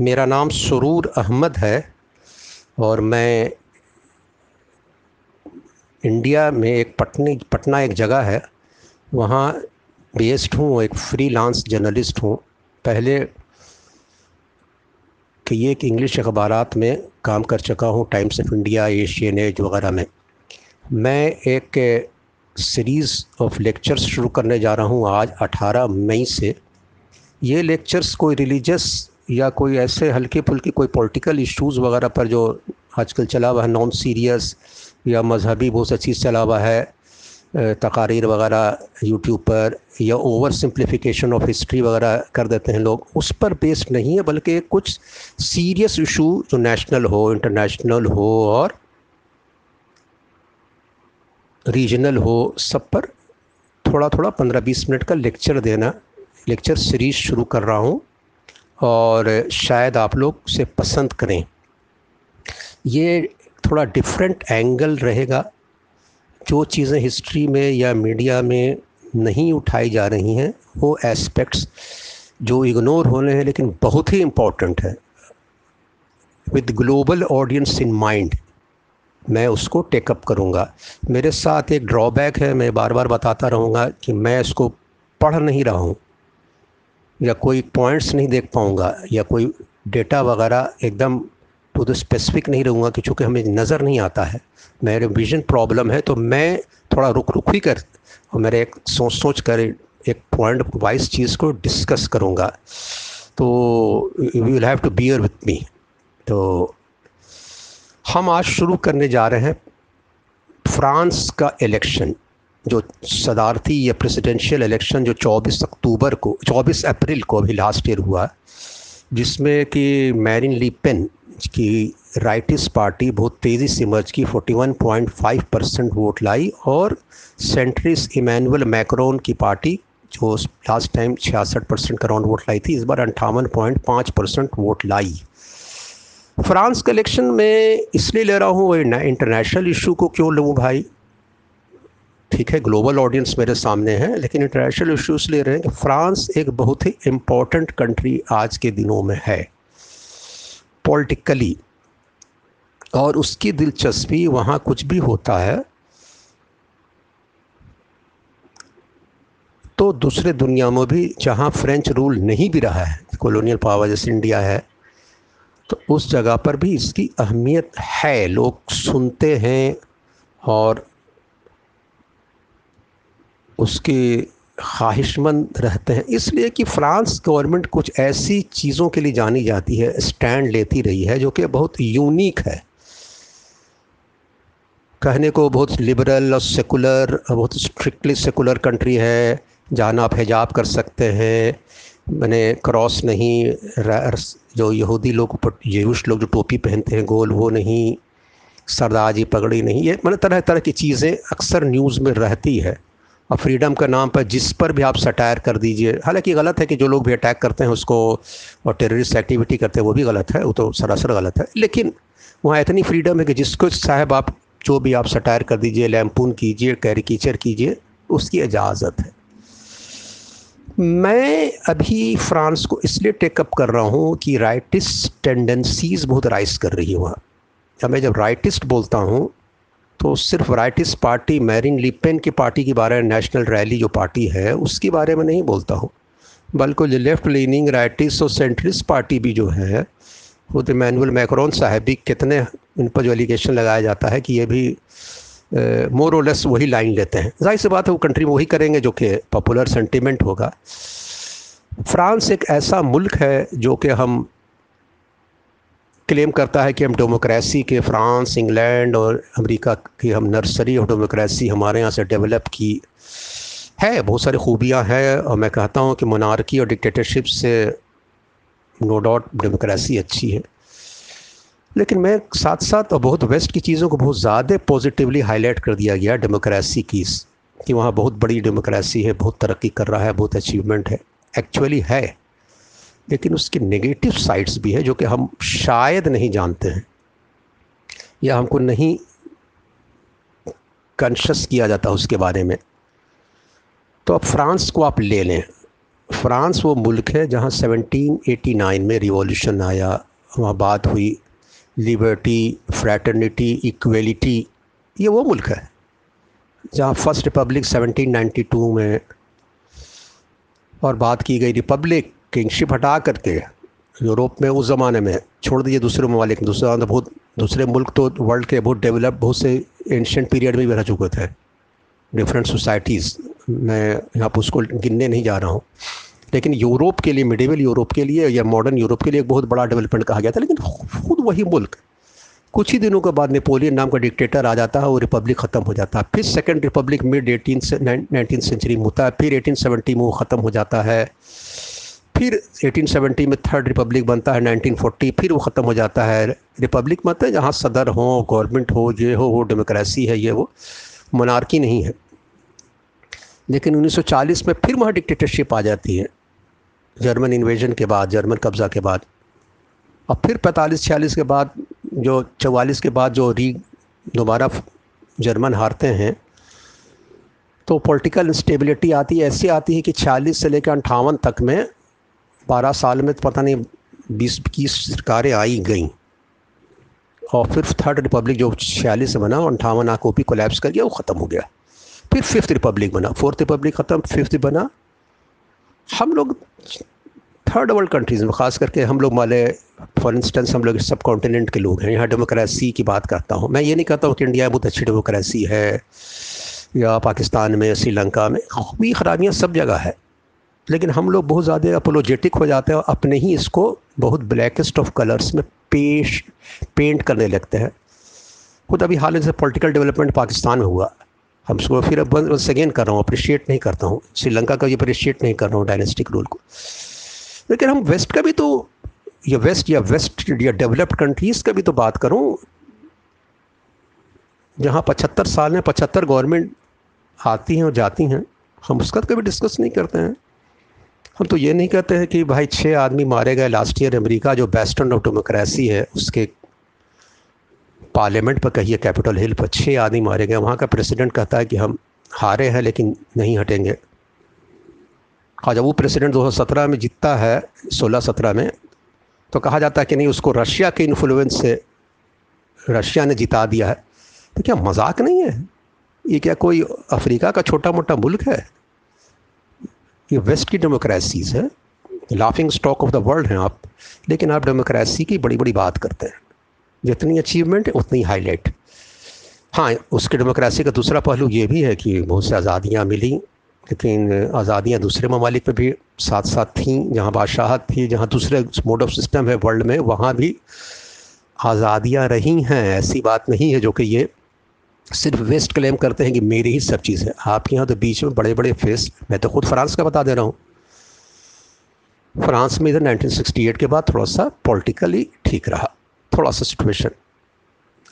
मेरा नाम सुरूर अहमद है और मैं इंडिया में एक पटनी, पटना एक जगह है। वहाँ बेस्ड हूँ, एक फ्री लांस जर्नलिस्ट हूँ। पहले कि ये एक इंग्लिश अखबार में काम कर चुका हूँ Times of India Asian Age वगैरह में। मैं एक सीरीज़ ऑफ़ लेक्चर्स शुरू करने जा रहा हूँ आज 18 मई से। ये लेक्चर्स कोई रिलीजियस या कोई ऐसे हल्के फुल्के कोई पॉलिटिकल इश्यूज़ वगैरह पर जो आजकल चला हुआ है नॉन सीरियस या मजहबी बहुत सा चीज़ चला हुआ है तकारीर वगैरह यूट्यूब पर या ओवर सिंप्लीफिकेशन ऑफ़ हिस्ट्री वगैरह कर देते हैं लोग, उस पर बेस्ड नहीं है, बल्कि कुछ सीरियस इशू जो नेशनल हो इंटरनेशनल हो और रीजनल हो, सब पर थोड़ा थोड़ा पंद्रह बीस मिनट का लेक्चर देना लेक्चर सीरीज़ शुरू कर रहा हूँ। और शायद आप लोग उसे पसंद करें। ये थोड़ा डिफरेंट एंगल रहेगा। जो चीज़ें हिस्ट्री में या मीडिया में नहीं उठाई जा रही हैं, वो एस्पेक्ट्स जो इग्नोर होने हैं, लेकिन बहुत ही इम्पोर्टेंट है। With global audience in mind मैं उसको टेकअप करूँगा। मेरे साथ एक ड्रॉबैक है, मैं बार बार बताता रहूँगा कि मैं इसको पढ़ नहीं रहा हूँ। या कोई पॉइंट्स नहीं देख पाऊँगा, या कोई डेटा वगैरह एकदम टू द स्पेसिफिक नहीं रहूँगा कि चूँकि हमें नज़र नहीं आता है। मेरे विजन प्रॉब्लम है तो मैं थोड़ा रुक रुक ही कर और मेरे एक सोच सोच कर एक पॉइंट वाइज चीज़ को डिस्कस करूँगा। तो you will have to bear with me तो हम आज शुरू करने जा रहे हैं फ्रांस का इलेक्शन जो सदारती या प्रेसिडेंशियल इलेक्शन जो 24 अक्टूबर को 24 अप्रैल को अभी लास्ट ईयर हुआ, जिसमें कि मैरिन ली पेन की राइटिस पार्टी बहुत तेज़ी से मर्ज की 41.5 परसेंट वोट लाई और सेंट्रिस इमैनुअल मैक्रोन की पार्टी जो लास्ट टाइम छियासठ परसेंट का राउंड वोट लाई थी, इस बार अंठावन पॉइंट पाँच परसेंट वोट लाई। फ्रांस का इलेक्शन में इसलिए ले रहा हूँ इंटरनेशनल इशू को क्यों लूँ भाई? ठीक है ग्लोबल ऑडियंस मेरे सामने है, लेकिन इंटरनेशनल इश्यूज़ ले रहे हैं कि फ्रांस एक बहुत ही इम्पोर्टेंट कंट्री आज के दिनों में है पॉलिटिकली और उसकी दिलचस्पी वहाँ कुछ भी होता है तो दूसरे दुनिया में भी जहाँ फ्रेंच रूल नहीं भी रहा है कॉलोनियल पावर जैसे इंडिया है तो उस जगह पर भी इसकी अहमियत है। लोग सुनते हैं और उसके ख्वाहिशमंद रहते हैं। इसलिए कि फ़्रांस गवर्नमेंट कुछ ऐसी चीज़ों के लिए जानी जाती है, स्टैंड लेती रही है, जो कि बहुत यूनिक है। कहने को बहुत लिबरल और सेकुलर बहुत स्ट्रिक्टली सेकुलर कंट्री है जहाँ आप हिजाब कर सकते हैं। मैंने क्रॉस नहीं जो यहूदी लोग यूश लोग जो टोपी पहनते हैं, गोल वो नहीं सरदाजी पगड़ी नहीं, ये मतलब तरह तरह की चीज़ें अक्सर न्यूज़ में रहती है। और फ्रीडम का नाम पर जिस पर भी आप सटायर कर दीजिए। हालाँकि गलत है कि जो लोग भी अटैक करते हैं उसको और टेररिस्ट एक्टिविटी करते हैं, वो भी गलत है, वो तो सरासर गलत है। लेकिन वहाँ इतनी फ्रीडम है कि जिसको साहब आप जो भी आप सटायर कर दीजिए लैम्पून कीजिए कैरिकीचर कीजिए, उसकी इजाज़त है। मैं अभी फ्रांस को इसलिए टेकअप कर रहा हूँ कि राइटिस्ट टेंडेंसीज़ बहुत राइज कर रही है वहाँ। मैं जब राइटिस्ट बोलता हूँ तो सिर्फ़ rightist party, Marine Le Pen की पार्टी के बारे में, नेशनल रैली जो पार्टी है, उसके बारे में नहीं बोलता हूँ। बल्कि लेफ़्ट लीनिंग राइटिस्ट और सेंट्रिस्ट पार्टी भी जो है खुद मैनुअल मैक्रोन साहब भी कितने इन पर जो एलिगेशन लगाया जाता है कि ये भी मोर और लेस वही लाइन लेते हैं। ज़ाहिर सी बात है, वो कंट्री में वही करेंगे जो कि पॉपुलर सेंटिमेंट होगा। फ्रांस एक ऐसा मुल्क है जो कि हम क्लेम करता है कि हम डेमोक्रेसी के फ्रांस इंग्लैंड और अमेरिका की हम नर्सरी ऑफ़ डेमोक्रेसी हमारे यहाँ से डेवलप की है। बहुत सारी खूबियाँ हैं और मैं कहता हूँ कि मोनार्की और डिक्टेटरशिप से नो डाउट डेमोक्रेसी अच्छी है। लेकिन मैं साथ साथ और बहुत वेस्ट की चीज़ों को बहुत ज़्यादा पॉजिटिवली हाईलाइट कर दिया गया डेमोक्रेसी की कि वहाँ बहुत बड़ी डेमोक्रेसी है, बहुत तरक्की कर रहा है, बहुत अचीवमेंट है। एक्चुअली है। लेकिन उसके नेगेटिव साइड्स भी है जो कि हम शायद नहीं जानते हैं, या हमको नहीं कॉन्शस किया जाता उसके बारे में। तो अब फ्रांस को आप ले लें। फ्रांस वो मुल्क है जहाँ 1789 में रिवॉल्यूशन आया, वहाँ बात हुई लिबर्टी फ्रैटर्निटी इक्वलिटी ये वो मुल्क है, जहाँ फ़र्स्ट रिपब्लिक 1792 में और बात की गई रिपब्लिक किंगशिप हटा करके यूरोप में उस ज़माने में छोड़ दीजिए दूसरे ममालिक। दूसरे बहुत दूसरे मुल्क तो वर्ल्ड के बहुत डेवलप बहुत से एंशंट पीरियड में भी रह चुके थे। डिफरेंट सोसाइटीज़ मैं यहाँ पर उसको गिनने नहीं जा रहा हूँ। लेकिन यूरोप के लिए मिडिवल यूरोप के लिए या मॉडर्न यूरोप के लिए एक बहुत बड़ा डेवलपमेंट कहा गया था। लेकिन खुद वही मुल्क, कुछ ही दिनों के बाद नेपोलियन नाम का डिक्टेटर आ जाता है, वो रिपब्लिक ख़त्म हो जाता है। फिर second republic mid eighteen nineteen century में होता है। फिर एटीन सेवेंटी में वो ख़त्म हो जाता है। फिर 1870 में थर्ड रिपब्लिक बनता है 1940 फिर वो ख़त्म हो जाता है। रिपब्लिक मत है जहाँ सदर हो गवर्नमेंट हो ये हो, वो डेमोक्रेसी है, ये वो मनारकी नहीं है। लेकिन 1940 में फिर वहाँ डिक्टेटरशिप आ जाती है। जर्मन इन्वेजन के बाद जर्मन कब्ज़ा के बाद। और फिर पैंतालीस छियालीस के बाद, जो चवालीस के बाद जो री दोबारा जर्मन हारते हैं तो पॉलिटिकल इंस्टेबिलिटी आती है। ऐसी आती है कि छियालीस से लेकर अंठावन तक में बारह साल में तो पता नहीं बीस, इक्कीस सरकारें आई गई। और फिर थर्ड रिपब्लिक जो छियालीस से बना अंठावन आ कॉपी कोलेप्स कर गया, वो ख़त्म हो गया। फिर फिफ्थ रिपब्लिक बना फोर्थ रिपब्लिक ख़त्म फिफ्थ बना। हम लोग थर्ड वर्ल्ड कंट्रीज़ में, ख़ास करके हम लोग माले फॉर इंस्टेंस हम लोग सब कॉन्टिनेंट के लोग हैं। यहाँ डेमोक्रेसी की बात करता हूँ। मैं ये नहीं कहता हूँ कि इंडिया बहुत अच्छी डेमोक्रेसी है, या पाकिस्तान में, श्रीलंका में भी खराबियाँ सब जगह है। लेकिन हम लोग बहुत ज़्यादा अपोलोजेटिक हो जाते हैं और अपने ही इसको बहुत ब्लैकेस्ट ऑफ़ कलर्स में पेश पेंट करने लगते हैं। खुद अभी हाल से पॉलिटिकल डेवलपमेंट पाकिस्तान में हुआ। हम उसको फिर अब वंस अगेन कर रहा हूँ अप्रिशिएट नहीं करता हूँ। श्रीलंका का भी अप्रिशिएट नहीं कर रहा हूँ डायनेस्टिक रूल को। लेकिन हम वेस्ट का भी तो या वेस्ट या वेस्ट या डेवलप्ड कंट्रीज़ का भी तो बात करूँ, जहाँ पचहत्तर साल में पचहत्तर गवर्नमेंट आती हैं और जाती हैं, हम उसका कभी डिस्कस नहीं करते हैं। हम तो ये नहीं कहते हैं कि भाई छः आदमी मारे गए लास्ट ईयर अमेरिका, जो बेस्टर्न ऑफ़ डेमोक्रेसी है, उसके पार्लियामेंट पर कहिए कैपिटल हिल पर छः आदमी मारे गए, वहाँ का प्रेसिडेंट कहता है कि हम हारे हैं, लेकिन नहीं हटेंगे। और जब वो प्रेसिडेंट 2017 में जीतता है 16-17 में तो कहा जाता है कि नहीं, उसको रशिया के इन्फ्लुएंस से रशिया ने जिता दिया है। तो क्या मज़ाक नहीं है? ये क्या कोई अफ्रीका का छोटा मोटा मुल्क है? ये वेस्ट की डेमोक्रेसीज़ है laughing stock of the world हैं आप, लेकिन आप डेमोक्रेसी की बड़ी बड़ी बात करते हैं। जितनी अचीवमेंट है उतनी हाईलाइट हाँ उसके डेमोक्रेसी का दूसरा पहलू ये भी है कि बहुत सी आज़ादियाँ मिली, लेकिन आज़ादियाँ दूसरे ममालिक में भी साथ साथ थीं, जहाँ बादशाहत थी, जहाँ दूसरे मोड ऑफ़ सिस्टम है वर्ल्ड में, वहाँ भी आज़ादियाँ रही हैं, ऐसी बात नहीं है जो कि ये सिर्फ़ वेस्ट क्लेम करते हैं कि मेरी ही सब चीज़ है। आपके यहाँ तो बीच में बड़े बड़े फेस मैं तो खुद फ्रांस का बता दे रहा हूँ। फ्रांस में इधर 1968 के बाद थोड़ा सा पॉलिटिकली ठीक रहा। थोड़ा सा सिचुएशन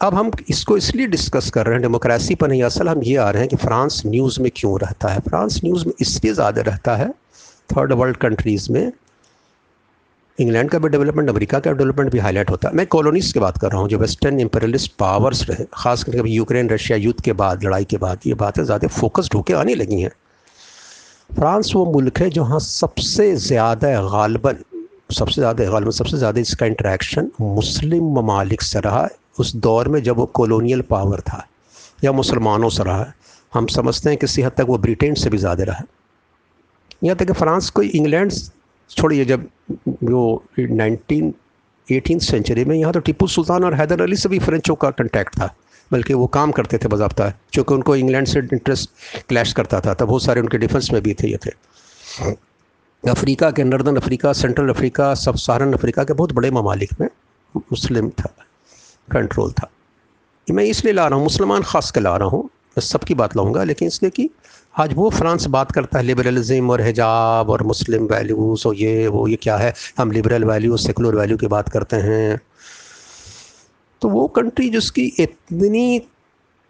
अब हम इसको इसलिए डिस्कस कर रहे हैं डेमोक्रेसी पर नहीं, असल हम ये आ रहे हैं कि फ्रांस न्यूज़ में क्यों रहता है। फ्रांस न्यूज़ में इसलिए ज़्यादा रहता है थर्ड वर्ल्ड कंट्रीज़ में इंग्लैंड का भी डेवलपमेंट, अमेरिका का डेवलपमेंट भी हाईलाइट होता है। मैं कॉलोनीज़ की बात कर रहा हूँ, जो वेस्टर्न इंपरलिस्ट पावर्स रहे, खास करके यूक्रेन रशिया युद्ध के बाद, लड़ाई के बाद, ये बातें ज़्यादा फोकस्ड होकर आने लगी हैं। फ्रांस वो मुल्क है जहाँ सबसे ज़्यादा गालबन, सबसे ज़्यादा गालबन, सबसे ज़्यादा इसका इंट्रैक्शन मुस्लिम ममालिक से रहा उस दौर में जब वो कॉलोनियल पावर था, या मुसलमानों से रहा हम समझते हैं किसी हद तक वो ब्रिटेन से भी ज़्यादा रहा यहाँ तक कि फ्रांस को इंग्लैंड छोड़िए, जब जो नाइनटीन, एटीन सेंचुरी में यहाँ तो टीपू सुल्तान और हैदर अली से भी फ्रेंचों का कंटैक्ट था, बल्कि वो काम करते थे बजाबता चूँकि उनको इंग्लैंड से इंटरेस्ट क्लैश करता था, तब बहुत सारे उनके डिफेंस में भी थे, ये थे। अफ्रीका के northern Africa central Africa sub Saharan Africa के बहुत बड़े ममालिक में मुस्लिम था कंट्रोल था। मैं इसलिए ला रहा हूँ, मुसलमान ख़ास के ला रहा हूँ, मैं सबकी बात लाऊँगा, लेकिन इसलिए कि आज वो फ्रांस बात करता है लिबरलिज्म और हिजाब और मुस्लिम वैल्यूज़ और ये, वो, ये क्या है? हम लिबरल वैल्यू सेकुलर वैल्यू की बात करते हैं। तो वो कंट्री जिसकी इतनी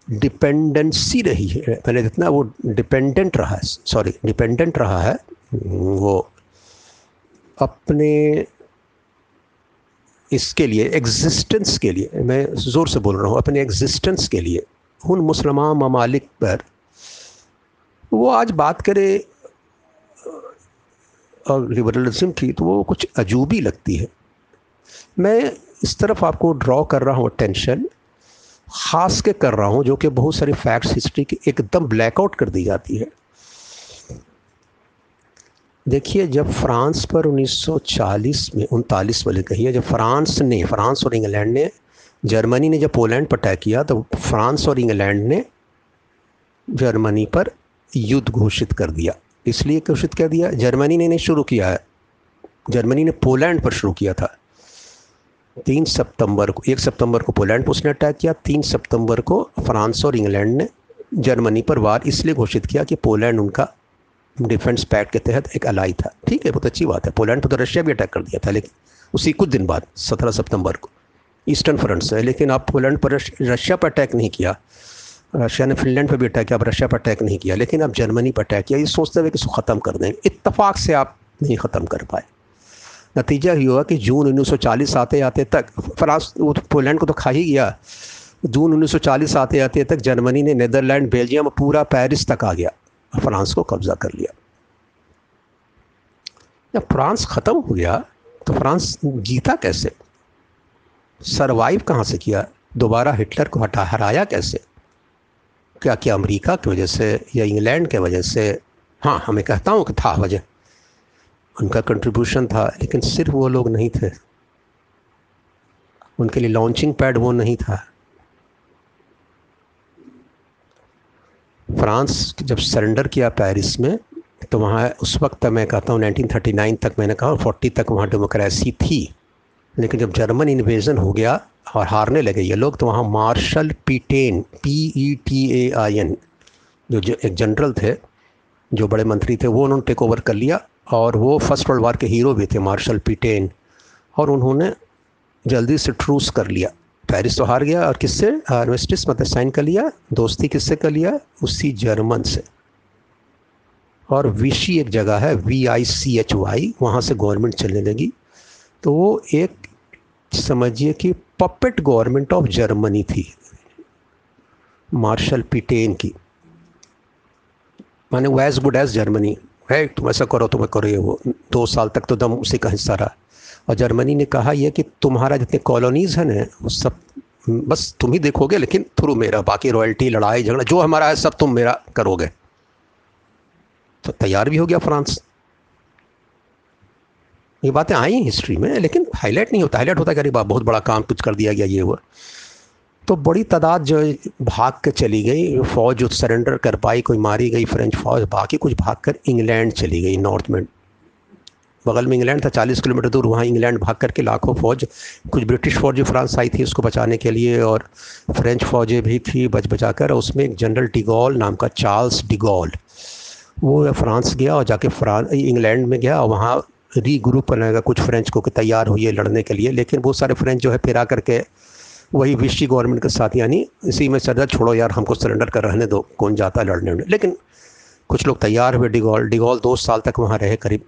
डिपेंडेंसी रही है मैंने जितना वो डिपेंडेंट रहा है सॉरी डिपेंडेंट रहा है, वो अपने इसके लिए एग्जिस्टेंस के लिए, मैं ज़ोर से बोल रहा हूँ, अपने एग्जिस्टेंस के लिए, उन मुसलमान ममालिक पर वो आज बात करे लिबरलिज्म की तो वो कुछ अजूबी लगती है। मैं इस तरफ़ आपको ड्रॉ कर रहा हूँ टेंशन ख़ास के कर रहा हूँ, जो कि बहुत सारी फैक्ट्स हिस्ट्री की एकदम ब्लैकआउट कर दी जाती है। देखिए, जब फ्रांस पर 1940 में, उनतालीस वाले कहिए जब फ्रांस ने, फ्रांस और इंग्लैंड ने, जर्मनी ने जब पोलैंड पर अटैक किया तो फ्रांस और इंग्लैंड ने जर्मनी पर युद्ध घोषित कर दिया। इसलिए घोषित कर दिया। जर्मनी ने नहीं शुरू किया है। जर्मनी ने पोलैंड पर शुरू किया था। तीन सितंबर को, एक सितंबर को पोलैंड पर उसने अटैक किया। तीन सितंबर को फ्रांस और इंग्लैंड ने जर्मनी पर वार इसलिए घोषित किया कि पोलैंड उनका डिफेंस पैक्ट के तहत एक अलाई था। ठीक है, बहुत अच्छी बात है। पोलैंड पर तो रशिया भी अटैक कर दिया था, लेकिन उसी कुछ दिन बाद, सत्रह सितंबर को, ईस्टर्न फ्रंट से। लेकिन आप पोलैंड पर रशिया पर अटैक नहीं किया। रशिया ने फिनलैंड पर भी अटैक किया, अब रशिया पर अटैक नहीं किया, लेकिन अब जर्मनी पर अटैक किया। ये सोचते हुए कि इसको ख़त्म कर देंगे इतफाक़ से आप नहीं ख़त्म कर पाए। नतीजा ये हुआ कि जून 1940 आते आते तक, फ्रांस तो पोलैंड को तो खा ही गया। जून 1940 आते आते तक जर्मनी ने नीदरलैंड, बेल्जियम पूरा पेरिस तक आ गया। फ्रांस को कब्ज़ा कर लिया। जब फ्रांस ख़त्म हो गया तो फ्रांस जीता कैसे? सरवाइव कहाँ से किया? दोबारा हिटलर को हटा, हराया कैसे? क्या क्या अमेरिका की वजह से या इंग्लैंड के वजह से हाँ हमें कहता हूँ कि था वजह। उनका कंट्रीब्यूशन था, लेकिन सिर्फ़ वो लोग नहीं थे। उनके लिए लॉन्चिंग पैड वो नहीं था। फ्रांस जब सरेंडर किया पेरिस में तो वहाँ उस वक्त मैं कहता हूँ 1939 तक मैंने कहा 40 तक वहाँ डेमोक्रेसी थी। लेकिन जब जर्मन इन्वेजन हो गया और हारने लगे। ये लोग तो वहाँ marshal Petain, P E T A I N, जो एक जनरल थे, जो बड़े मंत्री थे, वो उन्होंने टेक ओवर कर लिया और वो फ़र्स्ट वर्ल्ड वार के हीरो भी थे, मार्शल पीटेन। और उन्होंने जल्दी से ट्रूस कर लिया। पेरिस तो हार गया और किससे? आर्मिस्टिस मतलब साइन कर लिया, दोस्ती किससे कर लिया? उसी जर्मन से। और विशी एक जगह है V I C H Y वहाँ से गवर्नमेंट चलने लगी। तो वो एक, समझिए कि पपेट गवर्नमेंट ऑफ़ जर्मनी थी मार्शल पिटेन की माने वो एज गुड एज जर्मनी है, तुम ऐसा करो, तुम्हें करो ये वो। दो साल तक तो दम उसी का हिस्सा रहा। और जर्मनी ने कहा यह कि तुम्हारा जितने कॉलोनीज़ हैं ना, वो सब, बस तुम ही देखोगे, लेकिन थ्रू मेरा, बाकी रॉयल्टी लड़ाई, झगड़ा, जो हमारा है, सब तुम मेरा करोगे। तो तैयार भी हो गया फ्रांस। ये बातें आई हिस्ट्री में, लेकिन हाईलाइट नहीं होता। हाईलाइट होता कि बहुत बड़ा काम कुछ कर दिया गया, ये हुआ। तो बड़ी तादाद जो भाग के चली गई, फ़ौज जो सरेंडर कर पाई, कोई मारी गई फ्रेंच फ़ौज, बाकी कुछ भाग कर इंग्लैंड चली गई नॉर्थ में। बगल में इंग्लैंड था 40 किलोमीटर दूर, वहाँ इंग्लैंड भाग करके लाखों फ़ौज, कुछ ब्रिटिश फ़ौज जो फ्रांस आई थी उसको बचाने के लिए, और फ्रेंच फ़ौजें भी थी बच बचा कर उसमें एक जनरल डिगॉल नाम का चार्ल्स डिगॉल वो फ्रांस गया और जाके फ्रांस इंग्लैंड में गया, और वहाँ री ग्रुप बनाएगा, कुछ फ्रेंच को कि तैयार हुई है लड़ने के लिए। लेकिन बहुत सारे फ्रेंच जो है फिर आकर के वही विशी गवर्नमेंट के साथ, यानी इसी में सर छोड़ो यार, हमको सरेंडर कर रहने दो, कौन जाता है लड़ने लेकिन कुछ लोग तैयार हुए, डिगॉल डिगॉल दो साल तक वहाँ रहे करीब।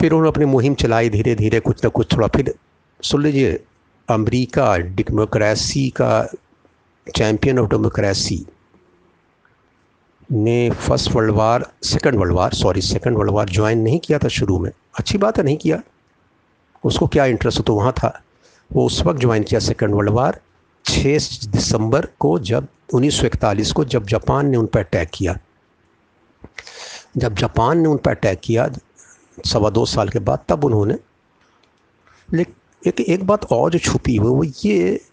फिर उन्होंने अपनी मुहिम चलाई धीरे धीरे कुछ ना कुछ थोड़ा फिर सुन लीजिए, अमरीका डेमोक्रेसी का चैम्पियन ऑफ़ डेमोक्रेसी ने first world war second world war sorry second world war join नहीं किया था शुरू में। अच्छी बात है, नहीं किया। उसको क्या इंटरेस्ट तो वहाँ था। वो उस वक्त ज्वाइन किया सेकंड वर्ल्ड वार 6 दिसंबर को जब 1941 को जब जापान ने उन पर अटैक किया। जब जापान ने उन पर अटैक किया, सवा दो साल के बाद तब उन्होंने लेकिन एक एक बात और जो छुपी हुई, वो ये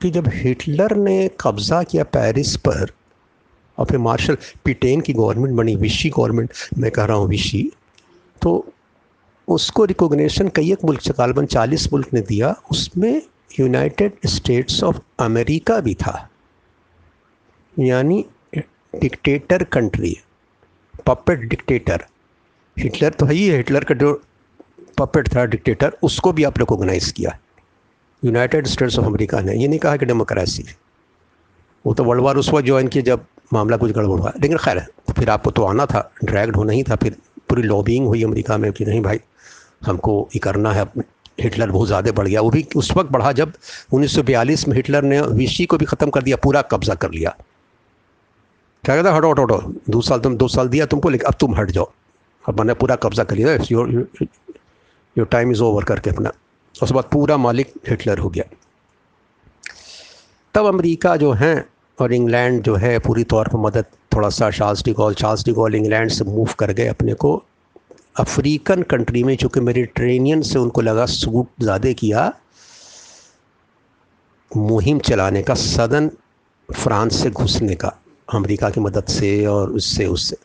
कि जब हिटलर ने कब्ज़ा किया पेरिस पर, और फिर मार्शल पिटेन की गवर्नमेंट बनी, विशी गवर्नमेंट, मैं कह रहा हूँ विशी तो उसको रिकोगनेशन कई एक मुल्क चकालबन चालीस मुल्क ने दिया, उसमें यूनाइटेड स्टेट्स ऑफ़ अमेरिका भी था। यानी dictator country puppet dictator Hitler तो है ही है हिटलर का जो पपेट था डिक्टेटर उसको भी आप रिकोगनाइज़ किया। यूनाइटेड स्टेट्स ऑफ़ अमेरिका ने, ये नहीं कहा कि डेमोक्रेसी वो तो वर्ल्ड वार उस वक्त ज्वाइन किया जब मामला कुछ गड़बड़ हुआ। लेकिन खैर, फिर आपको तो आना था ड्रैग्ड होना ही था, फिर पूरी लॉबिंग हुई अमेरिका में कि नहीं भाई, हमको ये करना है हिटलर बहुत ज़्यादा बढ़ गया। वो भी उस वक्त बढ़ा जब 1942 में हिटलर ने विशी को भी ख़त्म कर दिया, पूरा कब्ज़ा कर लिया। क्या कहता हटो हटो हटो। दो साल तुम, दो साल दिया तुमको, लेकिन अब तुम हट जाओ। अब मैंने पूरा कब्जा कर लिया। Your your time is over करके अपना। उसके बाद पूरा मालिक हिटलर हो गया। तब अमेरिका जो है और इंग्लैंड जो है पूरी तौर पर मदद थोड़ा सा Charles de Gaulle Charles de Gaulle England से मूव कर गए अपने को। अफ्रीकन कंट्री में चूँकि मेडिट्रेनियन से उनको लगा सूट ज़्यादा किया, मुहिम चलाने का, सदन फ्रांस से घुसने का, अमेरिका की मदद से और उससे उससे।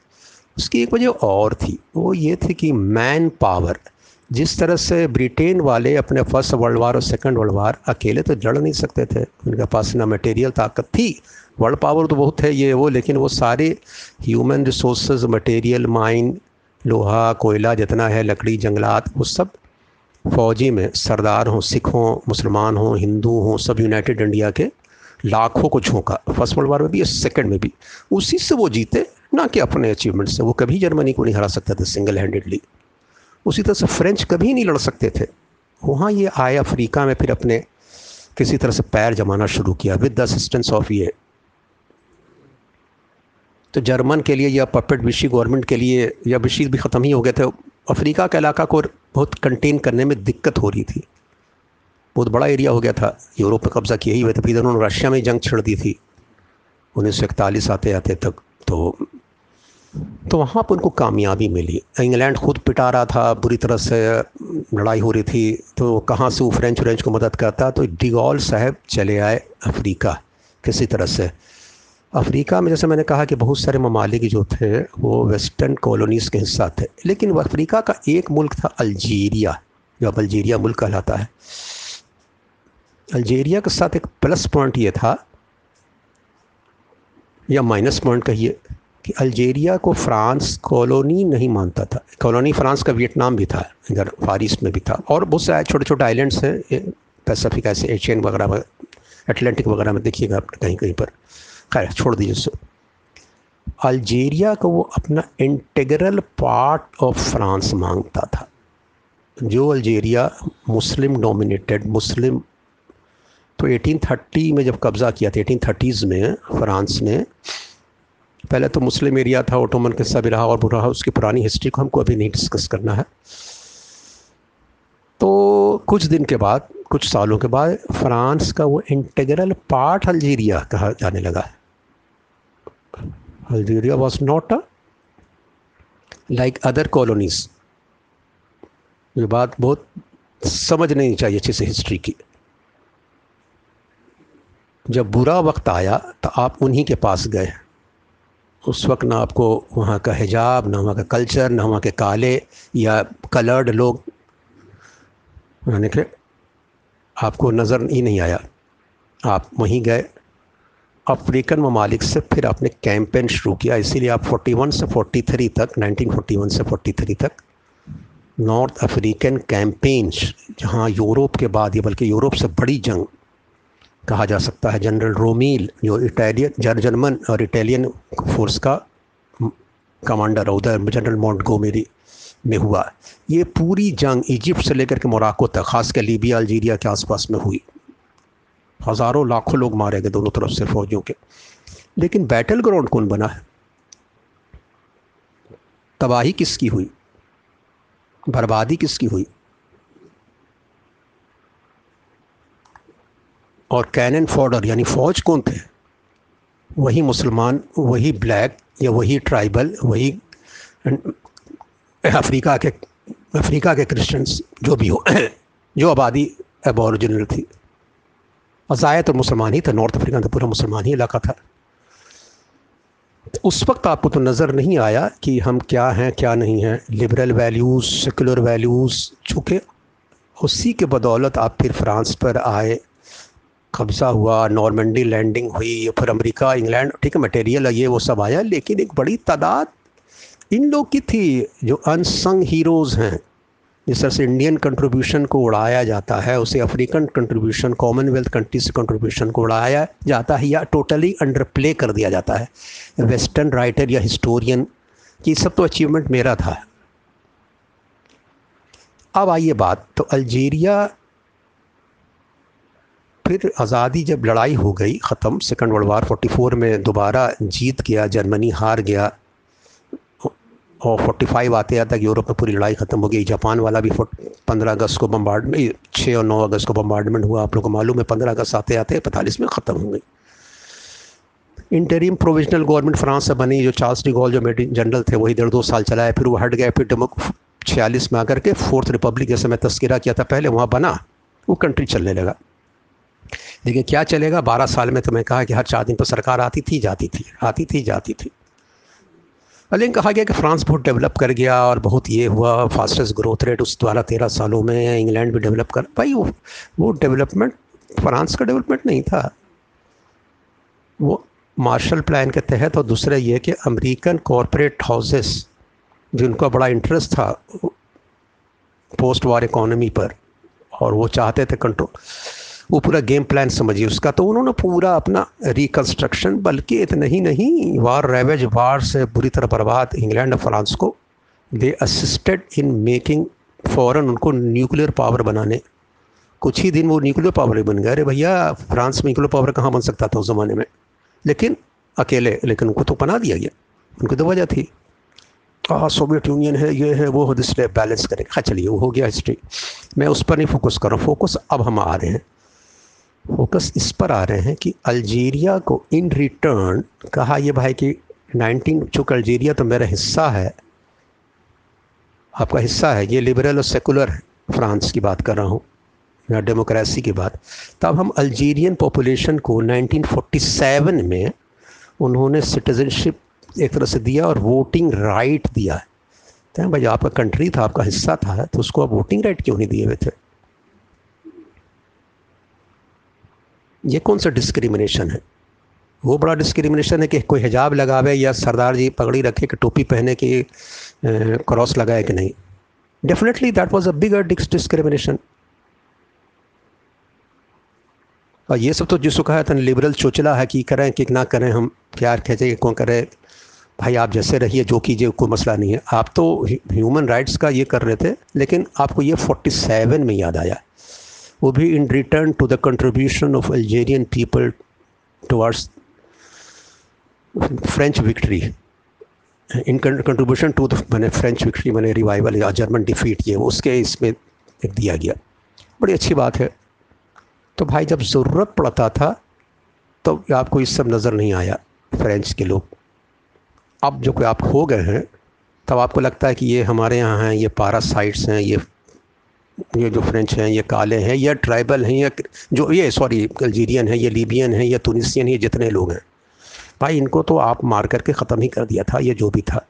उसकी एक वजह और थी, वो ये थी कि मैन पावर जिस तरह से ब्रिटेन वाले अपने फ़र्स्ट वर्ल्ड वार और सेकंड वर्ल्ड वार अकेले तो जड़ नहीं सकते थे। उनके पास ना मटेरियल ताकत थी। वर्ल्ड पावर तो बहुत है ये वो, लेकिन वो सारे ह्यूमन रिसोर्स मटेरियल माइन लोहा, कोयला जितना है, लकड़ी, जंगलात, वो सब फौजी में सरदार हों, सिख हों, मुसलमान हों, हिंदू हों, सब यूनाइटेड इंडिया के लाखों को झोंका फ़र्स्ट वर्ल्ड वार में भी सेकंड में भी। उसी से वो जीते, ना कि अपने अचीवमेंट से। वो कभी जर्मनी को नहीं हरा सकता था सिंगल हैंडेडली उसी तरह से फ्रेंच कभी नहीं लड़ सकते थे। वहाँ ये आए अफ्रीका में फिर अपने किसी तरह से पैर जमाना शुरू किया विद द असिस्टेंस ऑफ़ ये। तो जर्मन के लिए या पपेट विशी गवर्नमेंट के लिए या विशी भी ख़त्म ही हो गए थे। अफ्रीका का इलाका को बहुत कंटेन करने में दिक्कत हो रही थी। बहुत बड़ा एरिया हो गया था। यूरोप में कब्ज़ा किया ही हुए थे। फिर उन्होंने रशिया में जंग छिड़ दी थी। उन्नीस सौ इकतालीस आते आते तक तो तो वहाँ पर उनको कामयाबी मिली। इंग्लैंड खुद पिटा रहा था, बुरी तरह से लड़ाई हो रही थी। तो कहाँ से वो फ्रेंच व्रेंच को मदद करता? तो डिगॉल साहब चले आए अफ्रीका, किसी तरह से। अफ्रीका में जैसे मैंने कहा कि बहुत सारे ममालिक जो थे, वो वेस्टर्न कॉलोनीज़ के हिस्सा थे। लेकिन वो अफ्रीका का एक मुल्क था, अल्जीरिया, जो अब अल्जीरिया मुल्क कहलाता है। अल्जीरिया के साथ एक प्लस पॉइंट ये था, या माइनस पॉइंट कहिए। कि अल्जीरिया को फ्रांस कॉलोनी नहीं मानता था। कॉलोनी फ्रांस का वियतनाम भी था, इधर फार ईस्ट में भी था। और बहुत सारे छोटे छोटे आइलैंड्स हैं पैसिफिक, ऐसे एशियन वगैरह अटलांटिक वगैरह में देखिएगा आप कहीं कहीं पर। खैर, छोड़ दीजिए उससे। अल्जीरिया को वो अपना इंटेग्रल पार्ट ऑफ़ फ्रांस माँगता था। जो अल्जीरिया मुस्लिम डोमिनेटेड, मुस्लिम तो 1830 में जब कब्ज़ा किया था, एटीन में, फ्रांस ने पहले तो मुस्लिम एरिया था, ओटोमन किस्सा भी रहा और बुरा उसकी पुरानी हिस्ट्री को हमको अभी नहीं डिस्कस करना है। तो कुछ दिन के बाद, कुछ सालों के बाद, फ्रांस का वो इंटेग्रल पार्ट अल्जीरिया कहा जाने लगा है। Algeria was not a like other colonies ये बात बहुत समझ नहीं चाहिए अच्छे से हिस्ट्री की। जब बुरा वक्त आया तो आप उन्हीं के पास गए उस वक्त ना आपको वहाँ का हिजाब, ना वहाँ का कल्चर, ना वहाँ के काले या कलर्ड लोग। यानी कि आपको नज़र ही नहीं आया। आप वहीं गए। अफ्रीकन ममालिक से फिर आपने कैंपेन शुरू किया। इसीलिए आप 41 से 43 तक 1941 से 43 तक नॉर्थ अफ्रीकन कैंपेन्स जहाँ यूरोप के बाद, ये बल्कि यूरोप से बड़ी जंग कहा जा सकता है। जनरल रोमील जो इटालियन जर जर्मन और इटालियन फोर्स का कमांडर उधर जनरल मोंटगोमेरी में हुआ। ये पूरी जंग इजिप्ट से लेकर के मोराको तक, खास कर लीबिया अल्जीरिया के आसपास में हुई। हज़ारों लाखों लोग मारे गए दोनों तरफ़ से फौजियों के। लेकिन बैटल ग्राउंड कौन बना है? तबाही किसकी हुई? बर्बादी किसकी हुई? और कैनन फॉर्डर यानी फ़ौज कौन थे? वही मुसलमान, वही ब्लैक या वही ट्राइबल वही अफ्रीका के अफ्रीका के क्रिश्चियंस जो भी हो, जो आबादी एबॉरिजिनल थी। और तो मुसलमान ही था नॉर्थ अफ्रीका तो पूरा मुसलमान ही इलाका था। उस वक्त आपको तो नज़र नहीं आया कि हम क्या हैं, क्या नहीं हैं। लिबरल वैल्यूज़ सेकुलर वैल्यूज़ चूँकि उसी के बदौलत आप फिर फ्रांस पर आए कब्ज़ा हुआ, नॉर्मंडी लैंडिंग हुई फिर अमेरिका, इंग्लैंड, ठीक है मटेरियल ये वो सब आया, लेकिन एक बड़ी तादाद इन लोग की थी, जो अनसंग हीरोज़ हैं। जिस तरह से इंडियन कंट्रीब्यूशन को उड़ाया जाता है, उसे African contribution Commonwealth countries contribution को उड़ाया जाता है या टोटली अंडर प्ले कर दिया जाता है। वेस्टर्न राइटर या हिस्टोरियन ये सब तो अचीवमेंट मेरा था। अब आइए बात तो अल्जीरिया फिर आज़ादी जब लड़ाई हो गई, ख़त्म, सेकंड वर्ल्ड वार 44 में दोबारा जीत गया, जर्मनी हार गया, और 45 आते आते यूरोप में पूरी लड़ाई ख़त्म हो गई। जापान वाला भी पंद्रह अगस्त को बम्बार्डमेंट छः और नौ अगस्त को बम्बार्डमेंट हुआ। आप लोग को मालूम है, पंद्रह अगस्त आते आते पैंतालीस में ख़त्म हो गई। इंटरिम प्रोविजनल गवर्नमेंट फ्रांस से बनी, जो चार्ल्स डिगोल जो मेडिन जनरल थे, वही डेढ़ दो साल चलाए फिर वो हट गए, फिर डेमोक छियालीस में आकर के फोर्थ रिपब्लिक जैसे मैं तस्करा किया था पहले, वहाँ बना, वो कंट्री चलने लगा। देखिए, क्या चलेगा? बारह साल में तो मैं कहा कि हर चार दिन पर सरकार आती थी, जाती थी, आती थी, जाती थी। लेकिन कहा गया कि फ्रांस बहुत डेवलप कर गया और बहुत ये हुआ फास्टेस्ट ग्रोथ रेट उस द्वारा तेरह सालों में इंग्लैंड भी डेवलप कर, भाई वो वो डेवलपमेंट, फ्रांस का डेवलपमेंट नहीं था। वो मार्शल प्लान के तहत और दूसरा ये कि अमेरिकन कॉरपोरेट हाउसेस जिनका बड़ा इंटरेस्ट था पोस्ट वार इकोनॉमी पर, और वो चाहते थे कंट्रोल वो पूरा गेम प्लान समझिए उसका। तो उन्होंने पूरा अपना रिकन्स्ट्रक्शन बल्कि इतना ही नहीं वार रेवेज वार से बुरी तरह बर्बाद इंग्लैंड और फ्रांस को। दे असिस्टेड इन मेकिंग फ़ौरन उनको न्यूक्लियर पावर बनाने। कुछ ही दिन वो न्यूक्लियर पावर ही बन गए। अरे भैया फ्रांस में न्यूक्लियर पावर कहाँ बन सकता था उस ज़माने में? लेकिन अकेले, लेकिन उनको तो बना दिया गया। उनकी तो वजह थी। हाँ सोवियत यूनियन है, ये है, वो इसलिए बैलेंस करें हाँ चलिए वो हो गया हिस्ट्री मैं उस पर नहीं फोकस कर रहा। हूँ फोकस अब हम आ रहे हैं। फोकस इस पर आ रहे हैं कि अल्जीरिया को इन रिटर्न कहा ये भाई कि 19 चूँकि अल्जीरिया तो मेरा हिस्सा है, आपका हिस्सा है, ये लिबरल और सेकुलर है, फ्रांस की बात कर रहा हूँ, या डेमोक्रेसी की बात। तब हम अल्जीरियन पॉपुलेशन को 1947 में उन्होंने सिटीज़नशिप एक तरह से दिया और वोटिंग राइट दिया है। तो भाई, आपका कंट्री था, आपका हिस्सा था तो उसको आप वोटिंग राइट क्यों नहीं दिए हुए थे? ये कौन सा डिस्क्रिमिनेशन है? वो बड़ा डिस्क्रिमिनेशन है कि कोई हिजाब लगावे या सरदार जी पगड़ी रखे कि टोपी पहने कि क्रॉस लगाए कि नहीं? Definitely that was a bigger discrimination और ये सब तो जिसको कहा था लिबरल चोचला है कि करें कि ना करें, हम प्यार खेचे कौन करें? भाई आप जैसे रहिए, जो कीजिए, कोई मसला नहीं है। आप तो ह्यूमन राइट्स का ये कर रहे थे, लेकिन आपको ये 47 में याद आया। वो भी in return to the contribution of Algerian people towards French victory in contribution to मैंने फ्रेंच विक्ट्री मैंने रिवाइवल या जर्मन डिफीट ये उसके इसमें एक दिया गया। बड़ी अच्छी बात है। तो भाई, जब ज़रूरत पड़ता था तो आपको इस सब नज़र नहीं आया फ्रेंच के लोग। अब जो कोई आप हो गए हैं, तब आपको लगता है कि ये हमारे यहाँ हैं, ये पारासाइट्स हैं, ये ये जो फ्रेंच हैं, ये काले हैं, या ट्राइबल हैं, या जो ये सॉरी अल्जीरियन है, ये लीबियन है, या तुनिसियन ये जितने लोग हैं। भाई, इनको तो आप मार करके ख़त्म ही कर दिया था, ये जो भी था।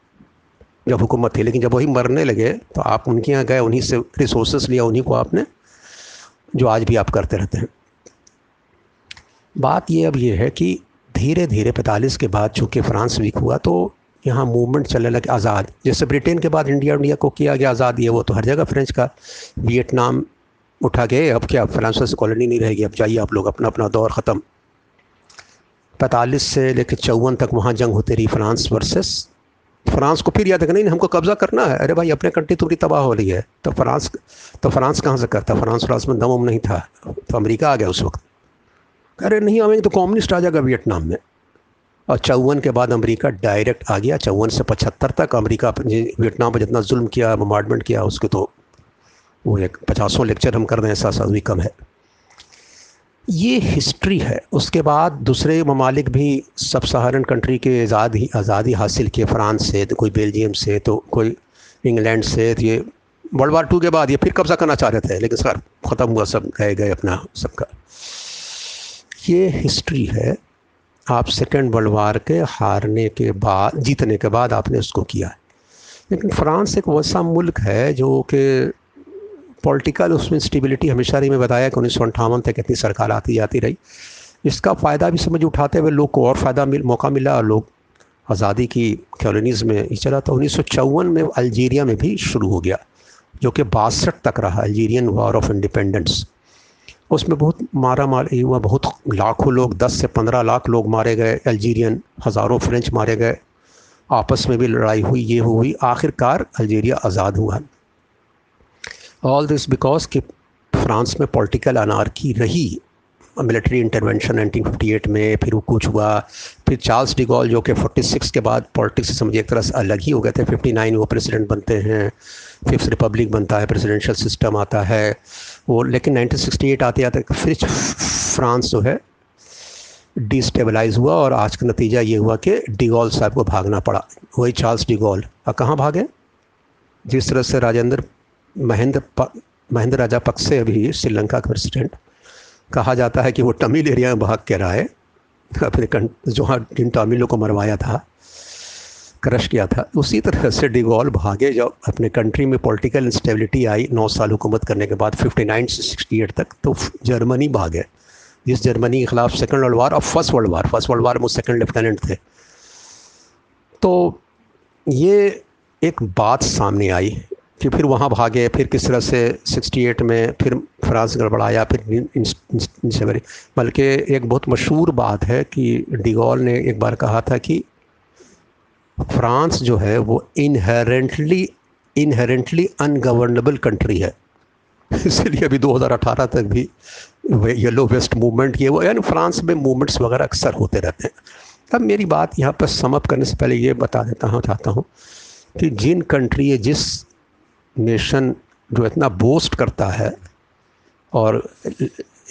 जब हुकूमत थी, लेकिन जब वही मरने लगे तो आप उनके यहाँ गए, उन्हीं से रिसोर्स लिया, उन्हीं को आपने, जो आज भी आप करते रहते हैं। बात ये अब ये है कि धीरे धीरे पैंतालीस के बाद चूँकि फ्रांस वीक हुआ तो यहाँ मूवमेंट चलने लगे आज़ाद। जैसे ब्रिटेन के बाद इंडिया इंडिया को किया गया आज़ाद, ये वो तो हर जगह फ्रेंच का। वियतनाम उठा गए, अब क्या फ्रांस कॉलोनी नहीं रहेगी अब जाइए आप लोग, अपना अपना दौर ख़त्म। पैंतालीस से लेकर चौवन तक वहाँ जंग होती रही फ्रांस वर्सेस। फ्रांस को फिर याद है नहीं, हमको कब्ज़ा करना है। अरे भाई, अपने कंट्री तो पूरी तबाह हो रही है। तो फ्रांस तो फ्रांस कहाँ से करता? फ्रांस फ्रांस में दम नहीं था। तो अमेरिका आ गया उस वक्त। अरे नहीं, आवेंगे तो कम्युनिस्ट आ जाएगा वियतनाम में। और चौवन के बाद अमेरिका डायरेक्ट आ गया। चौवन से पचहत्तर तक अमेरिका वियतनाम पर जितना जुल्म किया बम्बार्डमेंट किया, उसके तो वो एक पचासों लेक्चर हम कर रहे हैं ऐसा साथ भी कम है। ये हिस्ट्री है। उसके बाद दूसरे ममालिक भी सब सहारन कंट्री के आज़ाद ही आज़ादी हासिल किए। फ्रांस से तो कोई बेल्जियम से तो कोई इंग्लैंड से तो ये वर्ल्ड वार टू के बाद ये फिर कब्ज़ा करना चाह रहे थे, लेकिन सर ख़त्म हुआ, सब गए गए अपना सबका। ये हिस्ट्री है। आप सेकेंड वर्ल्ड वार के हारने के बाद, जीतने के बाद आपने उसको किया है। लेकिन फ्रांस एक वैसा मुल्क है जो कि पॉलिटिकल, उसमें स्टेबिलिटी हमेशा ही में बताया कि उन्नीस सौ अंठावन तक इतनी सरकार आती जाती रही। इसका फ़ायदा भी समझ उठाते हुए लोग को और फ़ायदा मिल, मौका मिला और लोग आज़ादी की कॉलोनीज़ में चला। तो उन्नीस सौ चौवन में अल्जीरिया में भी शुरू हो गया, जो कि बासठ तक रहा। अल्जीरियन वॉर ऑफ़ इंडिपेंडेंस उसमें बहुत मारा मार हुआ, बहुत लाखों लोग, दस से पंद्रह लाख लोग मारे गए, अल्जीरियन हज़ारों फ्रेंच मारे गए। आपस में भी लड़ाई हुई, ये हुई, आखिरकार अल्जीरिया आज़ाद हुआ। ऑल दिस बिकॉज़ कि फ्रांस में पॉलिटिकल अनारकी रही, मिलिट्री इंटरवेंशन 1958 में, फिर वो कुछ हुआ, फिर चार्ल्स डिगॉल जो कि 46 के बाद पॉलिटिक्स से समझिए, एक तरह से अलग ही हो गए थे। 59 वो प्रेसिडेंट बनते हैं फिफ्थ रिपब्लिक बनता है प्रेसिडेंशियल सिस्टम आता है। वो, लेकिन 1968 आते आते फिर फ्रांस जो है डिस्टेबलाइज हुआ और आज का नतीजा ये हुआ कि डिगॉल साहब को भागना पड़ा। वही चार्ल्स डिगॉल और कहाँ भागे? जिस तरह से राजेंद्र महेंद्र महेंद्र राजा पक्से अभी श्रीलंका का प्रेसिडेंट कहा जाता है कि वो तमिल एरिया में भाग के रहा है अपने जो जिन तमिलों को मरवाया था। क्रश किया था। उसी तरह से डिगोल भागे, जब अपने कंट्री में पॉलिटिकल इंस्टेबिलिटी आई, नौ साल हुकूमत करने के बाद 59 से 68 तक तो जर्मनी भागे। जिस जर्मनी के ख़िलाफ़ सेकेंड वर्ल्ड वार और first world war first world war में सेकेंड लेफ्टिनेंट थे। तो ये एक बात सामने आई कि फिर वहाँ भागे, फिर किस तरह से 68 में फिर फ्रांस गड़बड़ाया, फिर बल्कि एक बहुत मशहूर बात है कि डिगोल ने एक बार कहा था कि फ्रांस जो है, वो इनहेरेंटली इनहेरेंटली अनगवर्नेबल कंट्री है। इसलिए अभी 2018 तक भी येलो वेस्ट मूवमेंट ये वो, यानी फ्रांस में मूवमेंट्स वगैरह अक्सर होते रहते हैं। अब मेरी बात यहाँ पर समअप करने से पहले ये बता देता हूँ, चाहता हूँ कि जिन कंट्री जिस नेशन जो इतना बोस्ट करता है और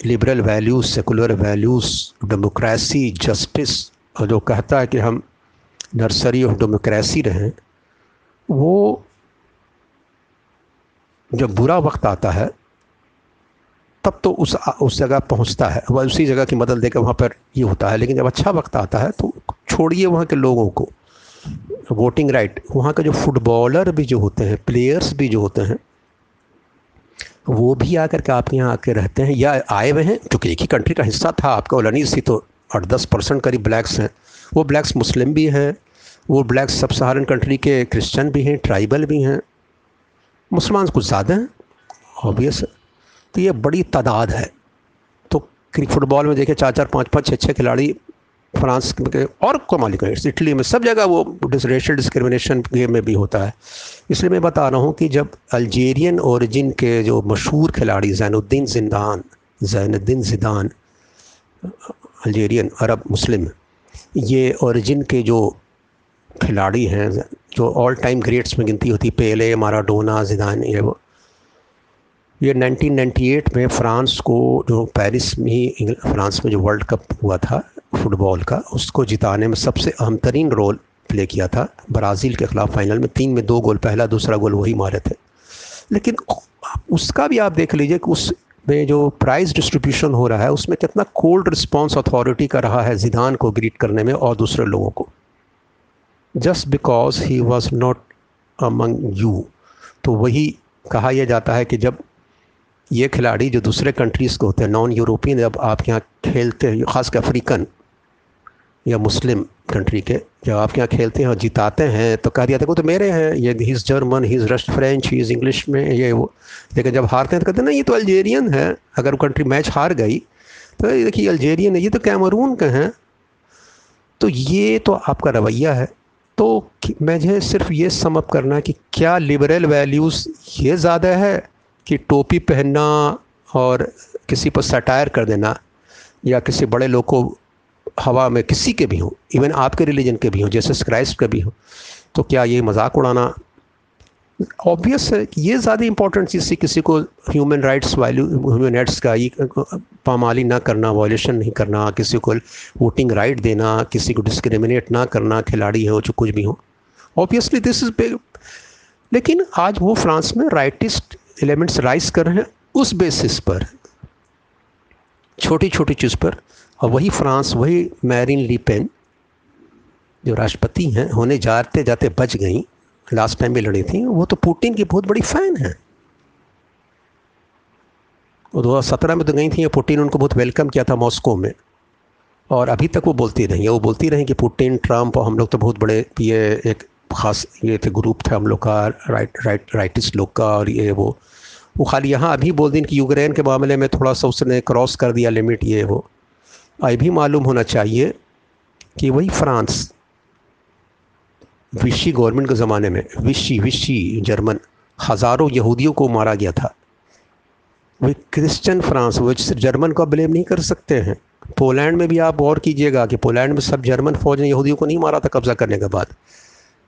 liberal values secular values democracy justice और जो कहता है कि हम नर्सरी ऑफ़ डेमोक्रेसी रहें, वो जब बुरा वक्त आता है, तब तो उस उस जगह पहुँचता है। वह उसी जगह की मदद देकर वहाँ पर ये होता है। लेकिन जब अच्छा वक्त आता है तो छोड़िए वहाँ के लोगों को। वोटिंग राइट, वहाँ के जो फुटबॉलर भी जो होते हैं, प्लेयर्स भी जो होते हैं, वो भी आकर के आपके यहाँ आके रहते हैं, या आए हुए हैं, क्योंकि एक ही कंट्री का हिस्सा था आपका ओलनीस थी तो आठ दस परसेंट करीब ब्लैक्स हैं। वो ब्लैक्स मुस्लिम भी हैं वो ब्लैक सब सहारन कंट्री के क्रिश्चियन भी हैं, ट्राइबल भी हैं। मुसलमान कुछ ज़्यादा हैं ऑबियस तो ये बड़ी तादाद है। तो फुटबॉल में देखें चार चार पाँच पाँच छः छः खिलाड़ी फ्रांस के और को मालिक है इटली में सब जगह वो रेशल डिस्क्रिमिनेशन गेम में भी होता है। इसलिए मैं बता रहा हूँ कि जब अल्जेरियन ओरिजिन के जो मशहूर खिलाड़ी Zinedine Zidane, Zinedine Zidane, Algerian, Arab Muslim, ये ओरिजिन के जो खिलाड़ी हैं जो ऑल टाइम ग्रेट्स में गिनती होती पेले माराडोना जिदान ये वो। ये 1998 में फ्रांस को जो पेरिस में ही फ्रांस में जो वर्ल्ड कप हुआ था फुटबॉल का, उसको जिताने में सबसे अहम तरीन रोल प्ले किया था, ब्राज़ील के ख़िलाफ़ फाइनल में। तीन में दो गोल, पहला दूसरा गोल वही मारे थे। लेकिन उसका भी आप देख लीजिए कि उस में जो प्राइज़ डिस्ट्रीब्यूशन हो रहा है, उसमें कितना कोल्ड रिस्पॉन्स अथॉरिटी का रहा है जिदान को ग्रीट करने में और दूसरे लोगों को। Just because he was not among you तो वही कहा यह जाता है कि जब ये खिलाड़ी जो दूसरे कंट्रीज़ को होते हैं नॉन यूरोपियन जब आप यहाँ खेलते हैं ख़ास कर अफ्रीकन या मुस्लिम कंट्री के, जब आपके यहाँ खेलते हैं और जिताते हैं तो कह दिया था वो तो मेरे हैं, ये he is German he is rust French he is English में, ये वो, लेकिन जब हारते हैं तो कहते हैं ना ये तो अल्जेरियन है, अगर वो कंट्री मैच हार गई तो देखिए अल्जेरियन है, ये तो कैमरून के हैं। तो ये तो आपका रवैया है। तो मुझे सिर्फ़ ये समअप करना कि क्या लिबरल वैल्यूज़ ये ज़्यादा है कि टोपी पहनना और किसी पर सटायर कर देना या किसी बड़े लोग को हवा में किसी के भी हों इवन आपके रिलीजन के भी हों जैसे क्राइस्ट के भी हों तो क्या ये मज़ाक उड़ाना ऑब्वियस है ये ज़्यादा इंपॉर्टेंट चीज़ थी किसी को human rights value human rights का ये पामाली ना करना वॉलेशन नहीं करना, किसी को वोटिंग राइट देना, किसी को डिस्क्रिमिनेट ना करना, खिलाड़ी हो, जो कुछ भी हो। ऑब्वियसली दिस इज़ बिग लेकिन आज वो फ्रांस में राइटिस्ट एलिमेंट्स राइज कर रहे हैं उस बेसिस पर छोटी छोटी चीज़ पर, और वही फ्रांस, वही मैरिन लीपेन जो राष्ट्रपति हैं, होने जाते जाते बच गई। लास्ट टाइम भी लड़ी थी, वो तो पुतिन की बहुत बड़ी फ़ैन है। वो दो सत्रह में तो गई थी पुतिन उनको बहुत वेलकम किया था मॉस्को में। और अभी तक वो बोलती रही वो बोलती रही कि पुतिन ट्रंप और हम लोग तो बहुत बड़े ये एक ख़ास ये थे ग्रुप था हम लोग का राइट राइट राइटिस्ट लोग का, और ये वो। वो खाली यहाँ अभी बोल दिन कि यूक्रेन के मामले में थोड़ा सा उसने क्रॉस कर दिया लिमिट ये वो। ये भी मालूम होना चाहिए कि वही फ्रांस विशी गवर्नमेंट के ज़माने में विशी विशी जर्मन हज़ारों यहूदियों को मारा गया था। वे क्रिश्चियन फ्रांस, वो जर्मन को ब्लेम नहीं कर सकते हैं। पोलैंड में भी आप गौर कीजिएगा कि पोलैंड में सब जर्मन फौज ने यहूदियों को नहीं मारा था कब्ज़ा करने के बाद।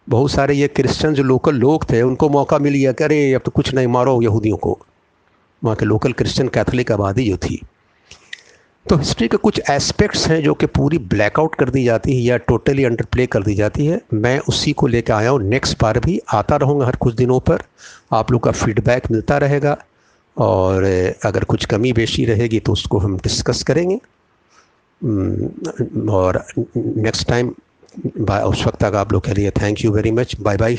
बहुत सारे ये क्रिश्चियन जो लोकल लोग थे, उनको मौका मिल गया कि अरे, अब तो कुछ नहीं, मारो यहूदियों को। वहाँ के लोकल क्रिश्चियन कैथोलिक आबादी जो थी तो हिस्ट्री के कुछ एस्पेक्ट्स हैं जो कि पूरी ब्लैकआउट कर दी जाती है या टोटली अंडर प्ले कर दी जाती है। मैं उसी को लेकर आया हूँ। नेक्स्ट बार भी आता रहूँगा हर कुछ दिनों पर। आप लोग का फीडबैक मिलता रहेगा और अगर कुछ कमी बेशी रहेगी तो उसको हम डिस्कस करेंगे। हम्म, और नेक्स्ट टाइम उस वक्त तक आप लोग के लिए thank you very much bye bye